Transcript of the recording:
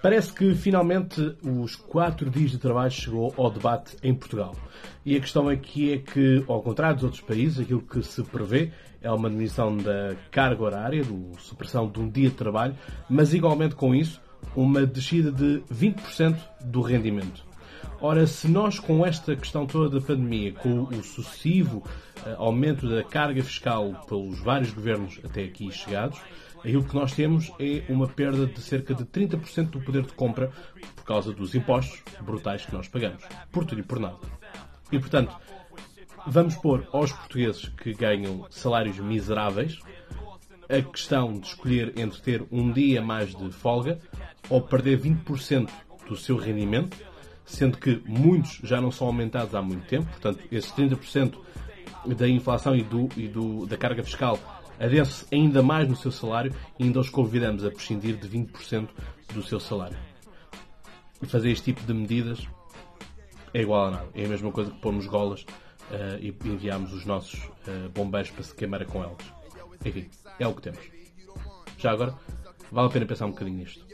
Parece que finalmente os quatro dias de trabalho chegou ao debate em Portugal. E a questão aqui é que, ao contrário dos outros países, aquilo que se prevê é uma diminuição da carga horária, a supressão de um dia de trabalho, mas igualmente com isso, uma descida de 20% do rendimento. Ora, se nós com esta questão toda da pandemia, com o sucessivo uh, aumento da carga fiscal pelos vários governos até aqui chegados, aquilo que nós temos é uma perda de cerca de 30% do poder de compra por causa dos impostos brutais que nós pagamos. Por tudo e por nada. E, portanto, vamos pôr aos portugueses que ganham salários miseráveis a questão de escolher entre ter um dia mais de folga ou perder 20% do seu rendimento, sendo que muitos já não são aumentados há muito tempo, portanto, esses 30% da inflação e, do, e do, da carga fiscal adesse ainda mais no seu salário e ainda os convidamos a prescindir de 20% do seu salário. E fazer este tipo de medidas é igual a nada. É a mesma coisa que pormos golas uh, e enviarmos os nossos uh, bombeiros para se queimar com elas. Enfim, é o que temos. Já agora, vale a pena pensar um bocadinho nisto.